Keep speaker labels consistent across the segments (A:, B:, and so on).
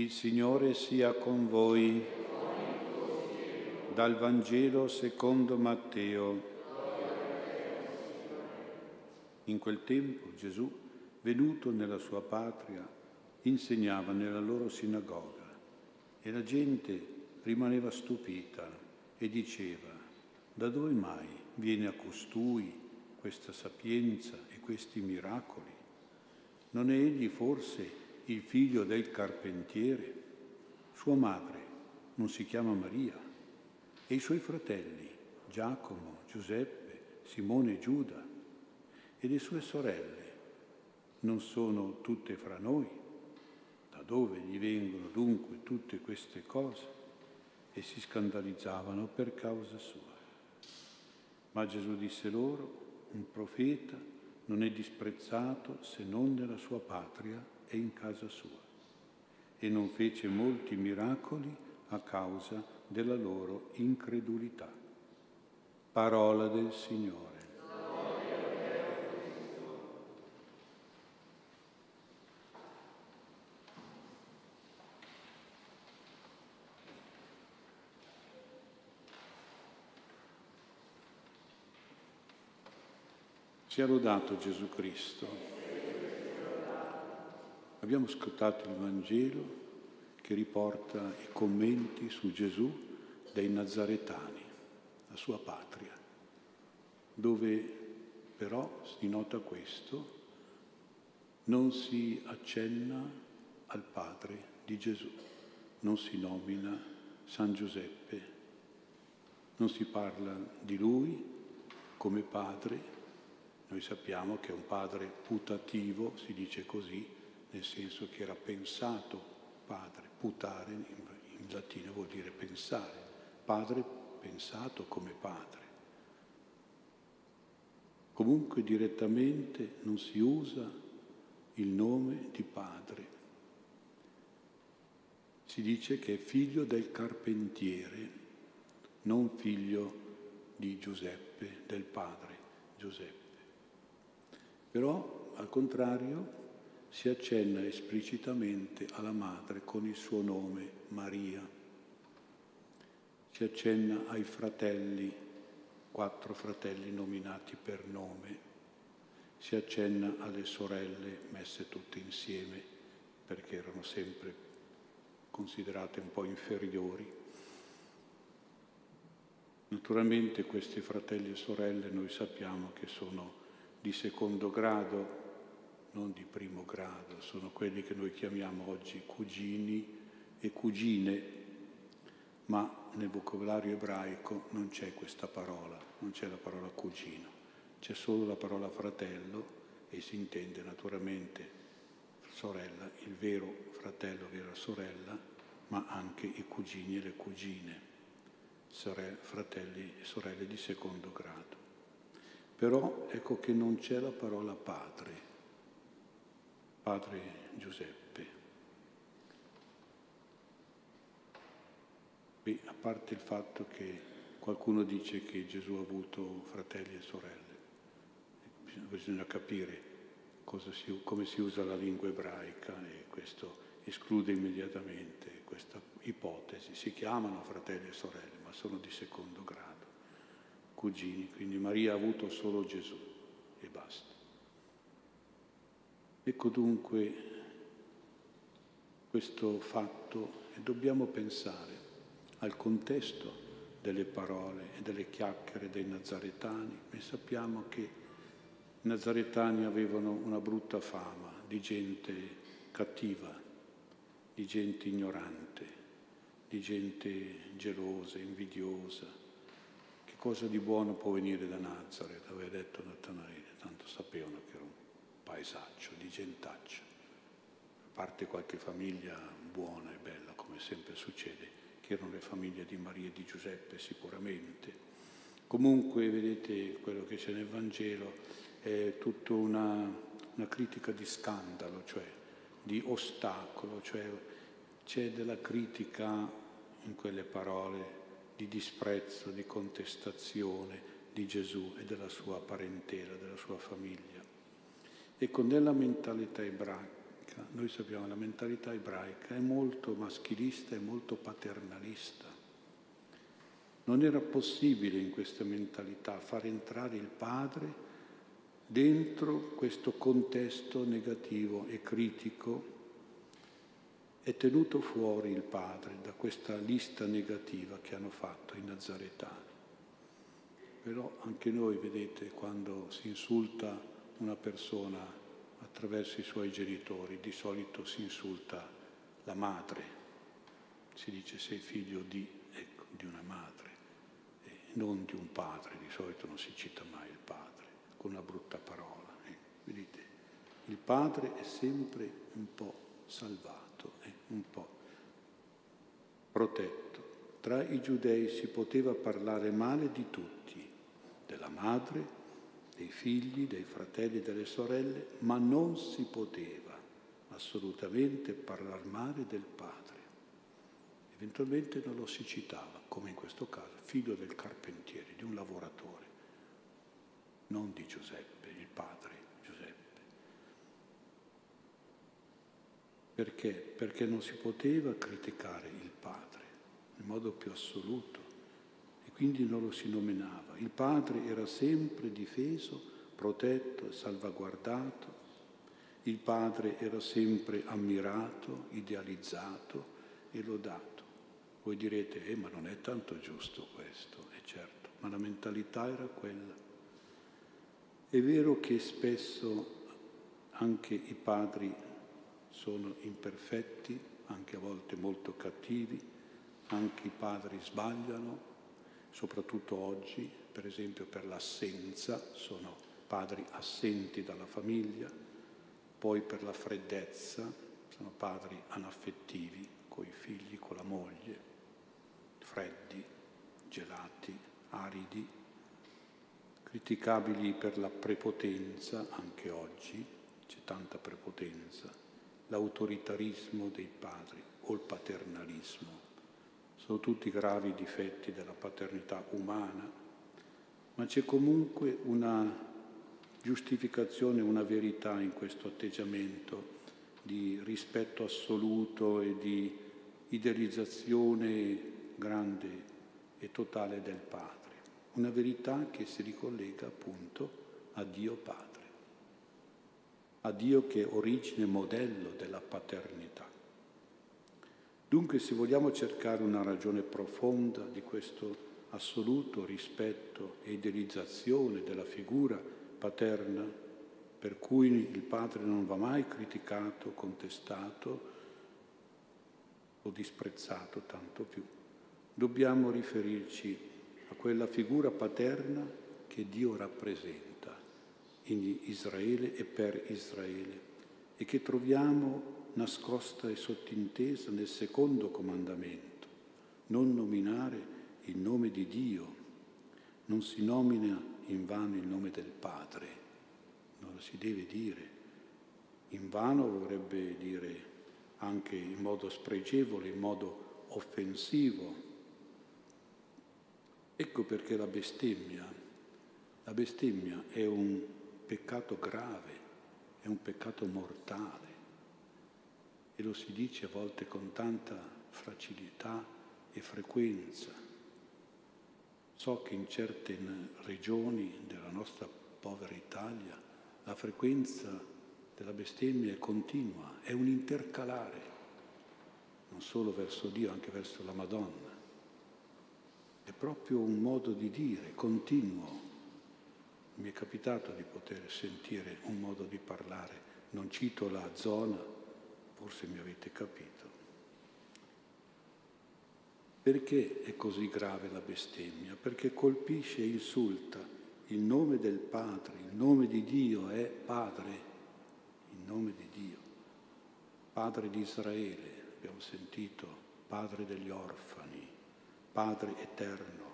A: Il Signore sia con voi. Dal Vangelo secondo Matteo. In quel tempo Gesù, venuto nella sua patria, insegnava nella loro sinagoga e la gente rimaneva stupita e diceva, da dove mai viene a costui questa sapienza e questi miracoli? Non è egli forse il figlio del carpentiere? Sua madre non si chiama Maria e i suoi fratelli Giacomo, Giuseppe, Simone e Giuda e le sue sorelle non sono tutte fra noi? Da dove gli vengono dunque tutte queste cose? E si scandalizzavano per causa sua. Ma Gesù disse loro, un profeta non è disprezzato se non nella sua patria e in casa sua. E non fece molti miracoli a causa della loro incredulità. Parola del Signore. Sia lodato Gesù Cristo. Abbiamo ascoltato il Vangelo che riporta i commenti su Gesù dei Nazaretani, la sua patria, dove però si nota questo, non si accenna al padre di Gesù, non si nomina San Giuseppe, non si parla di lui come padre, noi sappiamo che è un padre putativo, si dice così, nel senso che era pensato padre, putare in, in latino vuol dire pensare, padre pensato come padre. Comunque direttamente non si usa il nome di padre. Si dice che è figlio del carpentiere, non figlio di Giuseppe, del padre Giuseppe. Però, al contrario, si accenna esplicitamente alla madre con il suo nome Maria. Si accenna ai fratelli, quattro fratelli nominati per nome. Si accenna alle sorelle messe tutte insieme perché erano sempre considerate un po' inferiori. Naturalmente questi fratelli e sorelle noi sappiamo che sono di secondo grado non di primo grado, sono quelli che noi chiamiamo oggi cugini e cugine, ma nel vocabolario ebraico non c'è questa parola, non c'è la parola cugino, c'è solo la parola fratello e si intende naturalmente sorella, il vero fratello, vera sorella, ma anche i cugini e le cugine, fratelli e sorelle di secondo grado. Però ecco che non c'è la parola padre padre Giuseppe. Beh, a parte il fatto che qualcuno dice che Gesù ha avuto fratelli e sorelle, bisogna capire si, come si usa la lingua ebraica e questo esclude immediatamente questa ipotesi. Si chiamano fratelli e sorelle, ma sono di secondo grado, cugini, quindi Maria ha avuto solo Gesù e basta. Ecco dunque questo fatto e dobbiamo pensare al contesto delle parole e delle chiacchiere dei nazaretani. Noi sappiamo che i nazaretani avevano una brutta fama di gente cattiva, di gente ignorante, di gente gelosa, invidiosa. Che cosa di buono può venire da Nazareth, aveva detto Natanaele, tanto sapevano paesaggio, di gentaccio. A parte qualche famiglia buona e bella, come sempre succede, che erano le famiglie di Maria e di Giuseppe sicuramente. Comunque, vedete, quello che c'è nel Vangelo è tutta una, una critica di scandalo, cioè di ostacolo, cioè c'è della critica in quelle parole di disprezzo, di contestazione di Gesù e della sua parentela, della sua famiglia. Ecco, nella mentalità ebraica noi sappiamo che la mentalità ebraica è molto maschilista e molto paternalista. Non era possibile in questa mentalità far entrare il padre dentro questo contesto negativo e critico. È tenuto fuori il padre da questa lista negativa che hanno fatto i nazaretani. Però anche noi, vedete, quando si insulta una persona attraverso i suoi genitori, di solito si insulta la madre, si dice sei figlio di, ecco, di una madre, e non di un padre, di solito non si cita mai il padre, con una brutta parola. Eh. Vedete, il padre è sempre un po' salvato, eh, un po' protetto. Tra i giudei si poteva parlare male di tutti della madre, dei figli, dei fratelli e delle sorelle, ma non si poteva assolutamente parlare male del padre. Eventualmente non lo si citava, come in questo caso, figlio del carpentiere, di un lavoratore, non di Giuseppe, il padre Giuseppe. Perché? Perché non si poteva criticare il padre in modo più assoluto quindi non lo si nominava. Il padre era sempre difeso, protetto, salvaguardato. Il padre era sempre ammirato, idealizzato e lodato. Voi direte, eh, ma non è tanto giusto questo, è certo, ma la mentalità era quella. È vero che spesso anche i padri sono imperfetti, anche a volte molto cattivi, anche i padri sbagliano, soprattutto oggi, per esempio per l'assenza, sono padri assenti dalla famiglia, poi per la freddezza, sono padri anaffettivi con i figli, con la moglie, freddi, gelati, aridi, criticabili per la prepotenza, anche oggi c'è tanta prepotenza, l'autoritarismo dei padri o il paternalismo sono tutti gravi difetti della paternità umana, ma c'è comunque una giustificazione, una verità in questo atteggiamento di rispetto assoluto e di idealizzazione grande e totale del Padre. Una verità che si ricollega appunto a Dio Padre, a Dio che è origine modello della paternità. Dunque se vogliamo cercare una ragione profonda di questo assoluto rispetto e idealizzazione della figura paterna, per cui il padre non va mai criticato, contestato o disprezzato tanto più, dobbiamo riferirci a quella figura paterna che Dio rappresenta in Israele e per Israele e che troviamo nascosta e sottintesa nel secondo comandamento, non nominare il nome di Dio, non si nomina in vano il nome del Padre, non lo si deve dire. In vano vorrebbe dire anche in modo spregevole, in modo offensivo. Ecco perché la bestemmia, la bestemmia è un peccato grave, è un peccato mortale e lo si dice a volte con tanta facilità e frequenza. So che in certe regioni della nostra povera Italia la frequenza della bestemmia è continua, è un intercalare, non solo verso Dio, anche verso la Madonna. È proprio un modo di dire continuo. Mi è capitato di poter sentire un modo di parlare, non cito la zona, forse mi avete capito. Perché è così grave la bestemmia? Perché colpisce e insulta il nome del Padre, il nome di Dio è Padre, il nome di Dio, Padre di Israele, abbiamo sentito, Padre degli orfani, Padre eterno,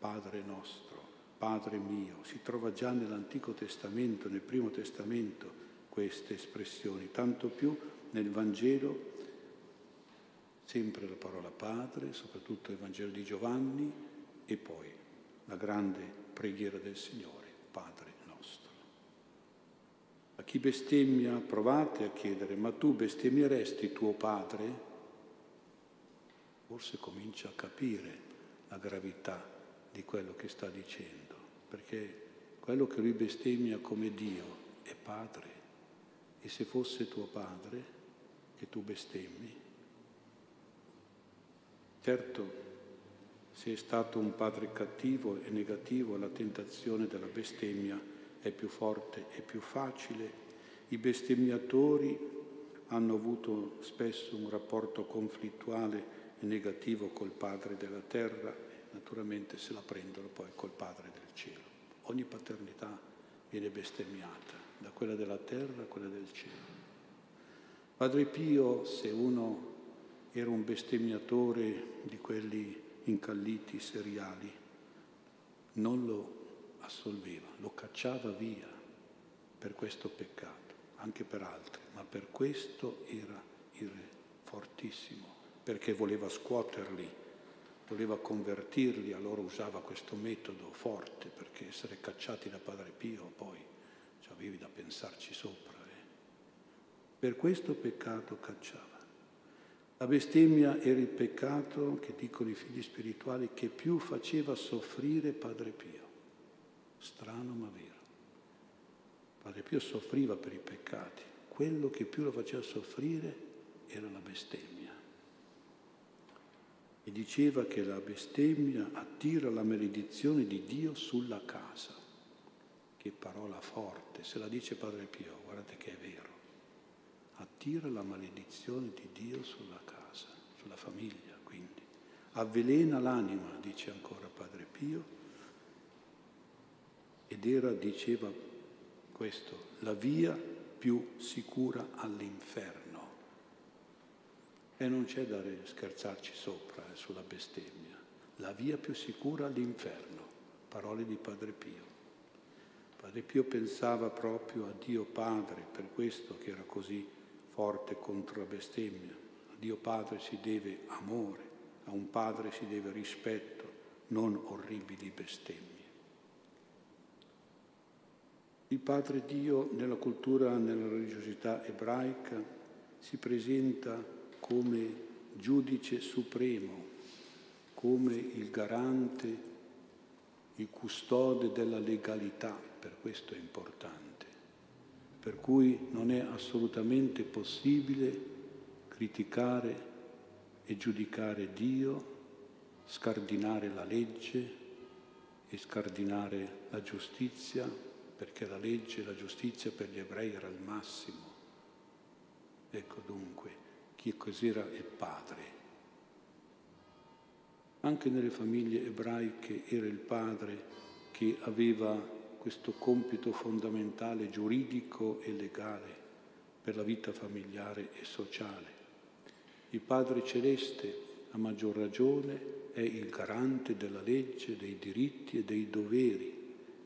A: Padre nostro, Padre mio. Si trova già nell'Antico Testamento, nel Primo Testamento, queste espressioni, tanto più nel Vangelo sempre la parola Padre, soprattutto il Vangelo di Giovanni e poi la grande preghiera del Signore, Padre nostro. A chi bestemmia provate a chiedere, ma tu bestemmieresti tuo padre? Forse comincia a capire la gravità di quello che sta dicendo, perché quello che lui bestemmia come Dio è padre. E se fosse tuo padre che tu bestemmi? Certo, se è stato un padre cattivo e negativo, la tentazione della bestemmia è più forte e più facile. I bestemmiatori hanno avuto spesso un rapporto conflittuale e negativo col Padre della terra, naturalmente se la prendono poi col Padre del cielo. Ogni paternità viene bestemmiata, da quella della terra a quella del cielo. Padre Pio, se uno era un bestemmiatore di quelli incalliti seriali, non lo assolveva, lo cacciava via per questo peccato, anche per altri, ma per questo era fortissimo, perché voleva scuoterli, voleva convertirli, allora usava questo metodo forte, perché essere cacciati da Padre Pio poi ci avevi da pensarci sopra. Per questo peccato cacciava. La bestemmia era il peccato, che dicono i figli spirituali, che più faceva soffrire Padre Pio. Strano ma vero. Padre Pio soffriva per i peccati, quello che più lo faceva soffrire era la bestemmia. E diceva che la bestemmia attira la maledizione di Dio sulla casa. Che parola forte, se la dice Padre Pio, guardate che è vero. Attira la maledizione di Dio sulla casa, sulla famiglia, quindi. Avvelena l'anima, dice ancora Padre Pio, ed era, diceva questo, la via più sicura all'inferno. E non c'è da scherzarci sopra eh, sulla bestemmia. La via più sicura all'inferno, parole di Padre Pio. Padre Pio pensava proprio a Dio Padre, per questo che era così forte contro la bestemmia. A Dio Padre si deve amore, a un Padre si deve rispetto, non orribili bestemmie. Il Padre Dio nella cultura, nella religiosità ebraica si presenta come giudice supremo, come il garante, il custode della legalità, per questo è importante. Per cui non è assolutamente possibile criticare e giudicare Dio, scardinare la legge e scardinare la giustizia perché la legge e la giustizia per gli ebrei era il massimo. Ecco dunque, chi cos'era il padre. Anche nelle famiglie ebraiche era il padre che aveva questo compito fondamentale giuridico e legale per la vita familiare e sociale. Il Padre Celeste, a maggior ragione, è il garante della legge, dei diritti e dei doveri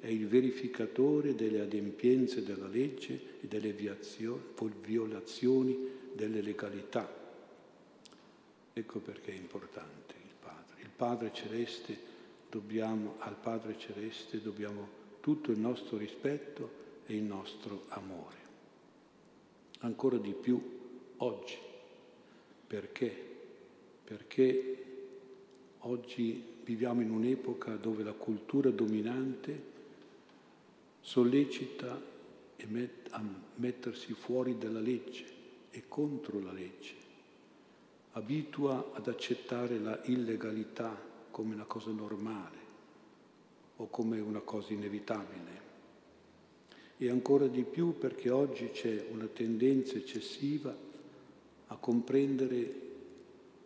A: è il verificatore delle adempienze della legge e delle violazioni delle legalità. Ecco perché è importante il Padre. Il Padre Celeste dobbiamo, al Padre Celeste dobbiamo tutto il nostro rispetto e il nostro amore. Ancora di più oggi. Perché? Perché oggi viviamo in un'epoca dove la cultura dominante sollecita a mettersi fuori dalla legge e contro la legge, abitua ad accettare la illegalità come una cosa normale o come una cosa inevitabile. E ancora di più perché oggi c'è una tendenza eccessiva a comprendere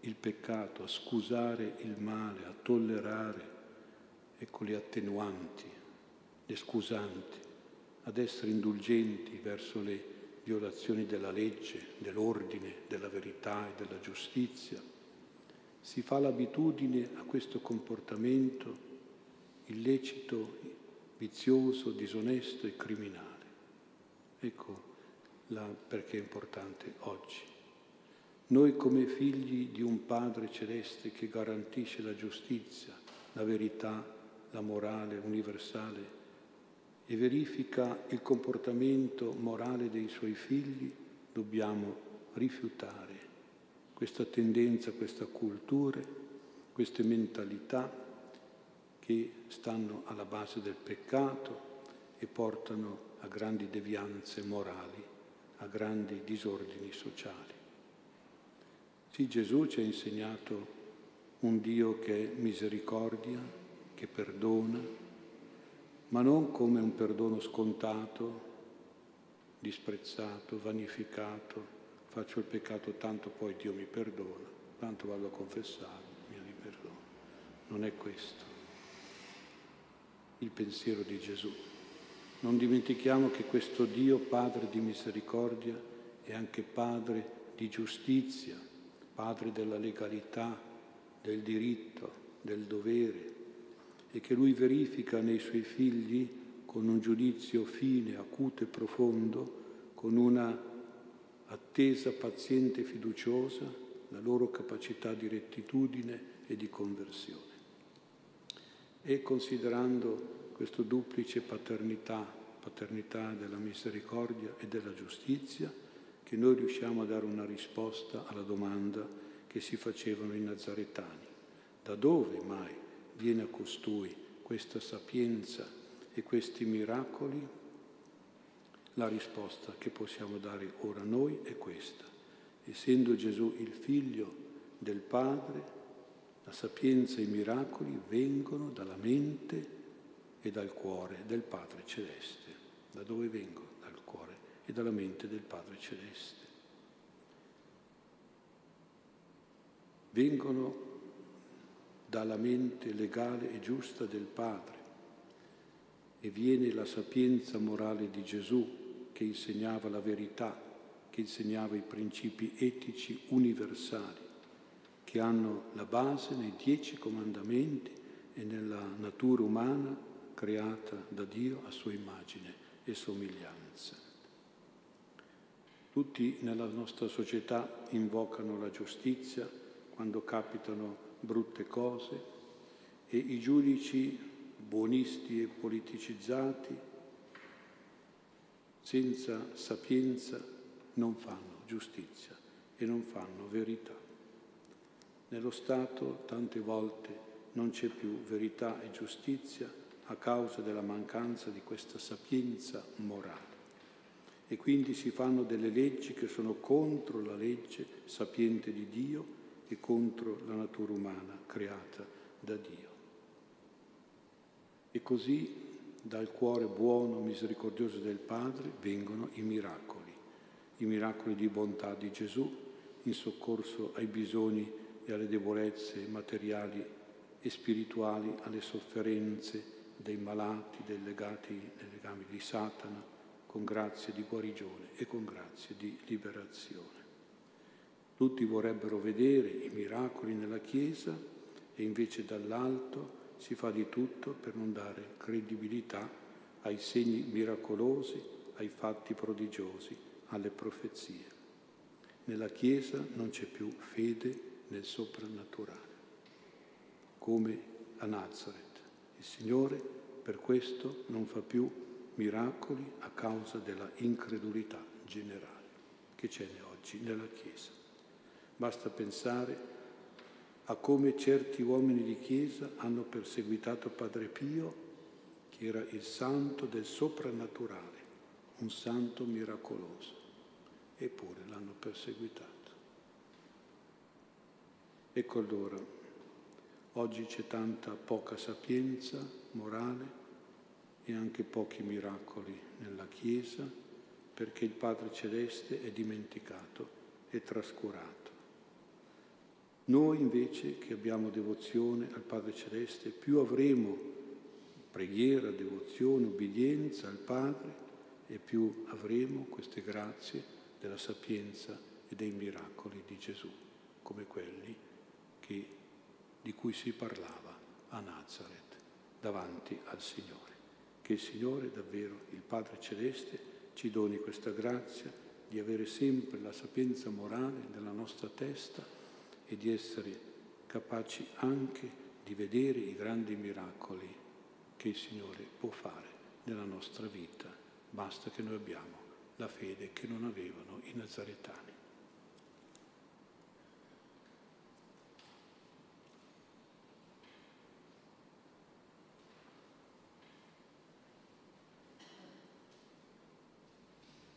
A: il peccato, a scusare il male, a tollerare, ecco le attenuanti le scusanti, ad essere indulgenti verso le violazioni della legge, dell'ordine, della verità e della giustizia. Si fa l'abitudine a questo comportamento illecito, vizioso, disonesto e criminale. Ecco la, perché è importante oggi. Noi come figli di un Padre celeste che garantisce la giustizia, la verità, la morale universale, e verifica il comportamento morale dei suoi figli, dobbiamo rifiutare questa tendenza, questa cultura, queste mentalità che stanno alla base del peccato e portano a grandi devianze morali, a grandi disordini sociali. Sì, Gesù ci ha insegnato un Dio che è misericordia, che perdona, ma non come un perdono scontato, disprezzato, vanificato, faccio il peccato tanto poi Dio mi perdona, tanto vado a confessare, mi perdono. Non è questo il pensiero di Gesù. Non dimentichiamo che questo Dio Padre di misericordia è anche Padre di giustizia, Padre della legalità, del diritto, del dovere e che Lui verifica nei Suoi figli con un giudizio fine, acuto e profondo, con una attesa paziente e fiduciosa, la loro capacità di rettitudine e di conversione. E considerando questa duplice paternità, paternità della misericordia e della giustizia, che noi riusciamo a dare una risposta alla domanda che si facevano i nazaretani. Da dove mai viene a costui questa sapienza e questi miracoli? La risposta che possiamo dare ora noi è questa. Essendo Gesù il figlio del Padre, la sapienza e i miracoli vengono dalla mente e dal cuore del Padre Celeste. Da dove vengo? Dal cuore e dalla mente del Padre Celeste. Vengono dalla mente legale e giusta del Padre e viene la sapienza morale di Gesù che insegnava la verità, che insegnava i principi etici universali che hanno la base nei dieci comandamenti e nella natura umana creata da Dio a sua immagine e somiglianza. Tutti nella nostra società invocano la giustizia quando capitano brutte cose e i giudici buonisti e politicizzati senza sapienza non fanno giustizia e non fanno verità. Nello Stato tante volte non c'è più verità e giustizia, a causa della mancanza di questa sapienza morale. E quindi si fanno delle leggi che sono contro la legge sapiente di Dio e contro la natura umana creata da Dio. E così dal cuore buono, misericordioso del Padre vengono i miracoli, i miracoli di bontà di Gesù in soccorso ai bisogni e alle debolezze materiali e spirituali, alle sofferenze dei malati, dei legati, dei legami di Satana, con grazie di guarigione e con grazie di liberazione. Tutti vorrebbero vedere i miracoli nella Chiesa e invece dall'alto si fa di tutto per non dare credibilità ai segni miracolosi, ai fatti prodigiosi, alle profezie. Nella Chiesa non c'è più fede nel soprannaturale, come a Nazareth. Il Signore per questo non fa più miracoli a causa della incredulità generale che c'è oggi nella Chiesa. Basta pensare a come certi uomini di Chiesa hanno perseguitato Padre Pio, che era il santo del soprannaturale, un santo miracoloso, eppure l'hanno perseguitato. Ecco allora Oggi c'è tanta poca sapienza morale e anche pochi miracoli nella Chiesa perché il Padre Celeste è dimenticato e trascurato. Noi invece che abbiamo devozione al Padre Celeste, più avremo preghiera, devozione, obbedienza al Padre e più avremo queste grazie della sapienza e dei miracoli di Gesù, come quelli che di cui si parlava a Nazareth davanti al Signore. Che il Signore, davvero, il Padre Celeste, ci doni questa grazia di avere sempre la sapienza morale della nostra testa e di essere capaci anche di vedere i grandi miracoli che il Signore può fare nella nostra vita. Basta che noi abbiamo la fede che non avevano i nazaretani.